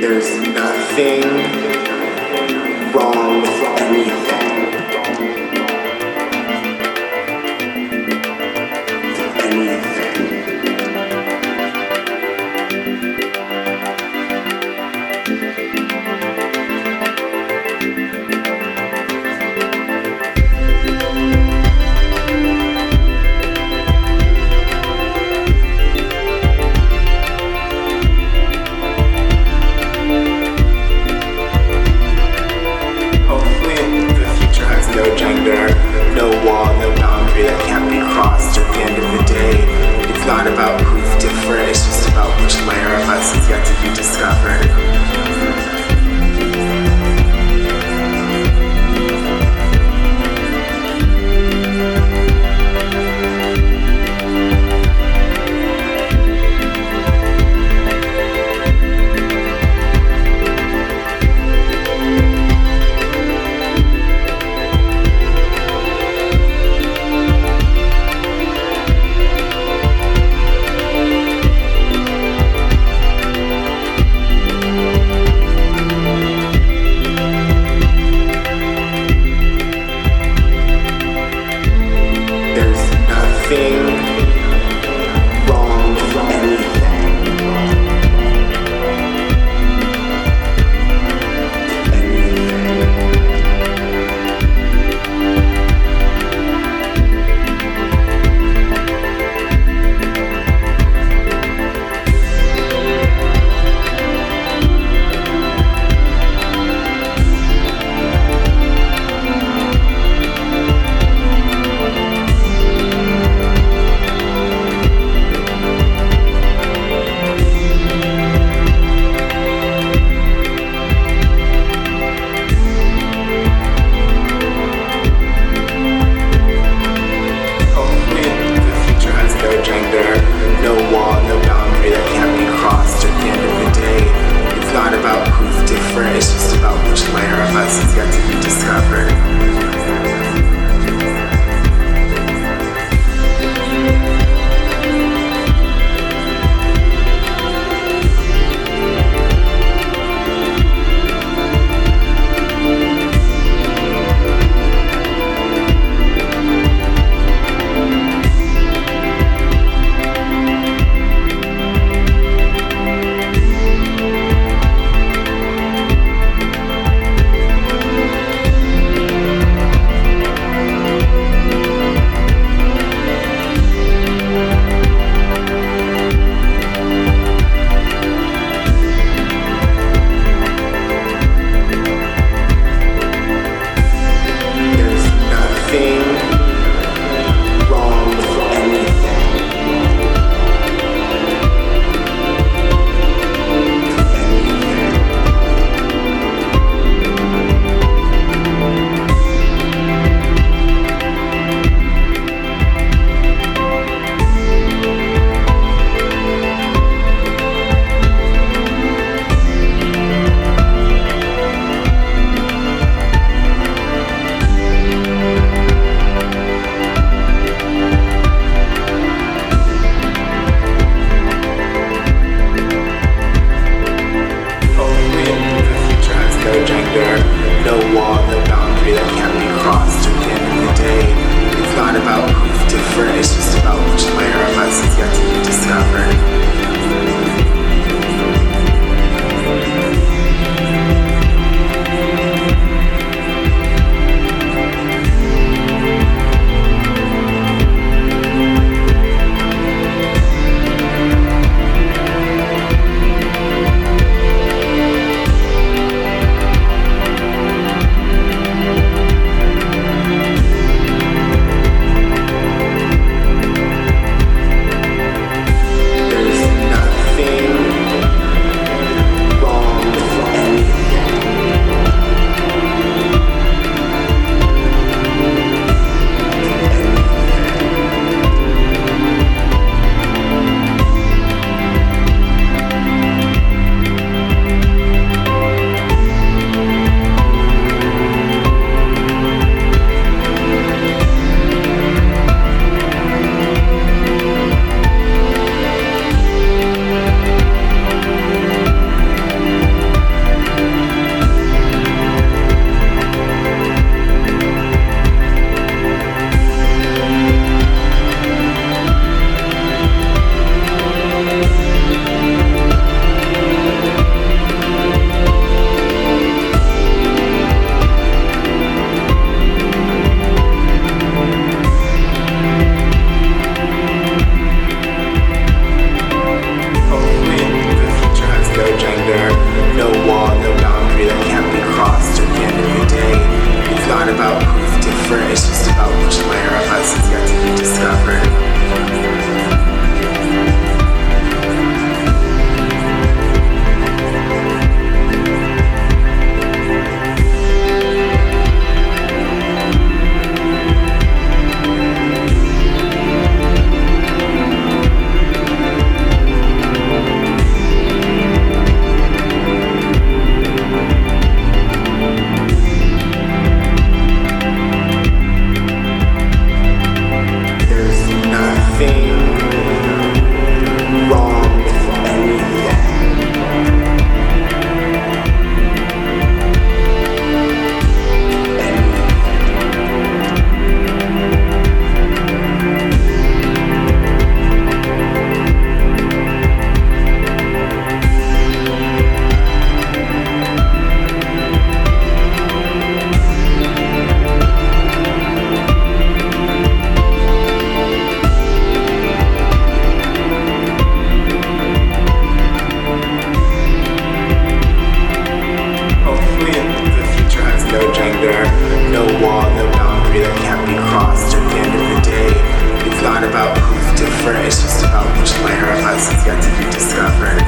There's nothing wrong with anything. anything lost at the end of the day. It's not about who's different, it's just about which layer of us is yet to be discovered.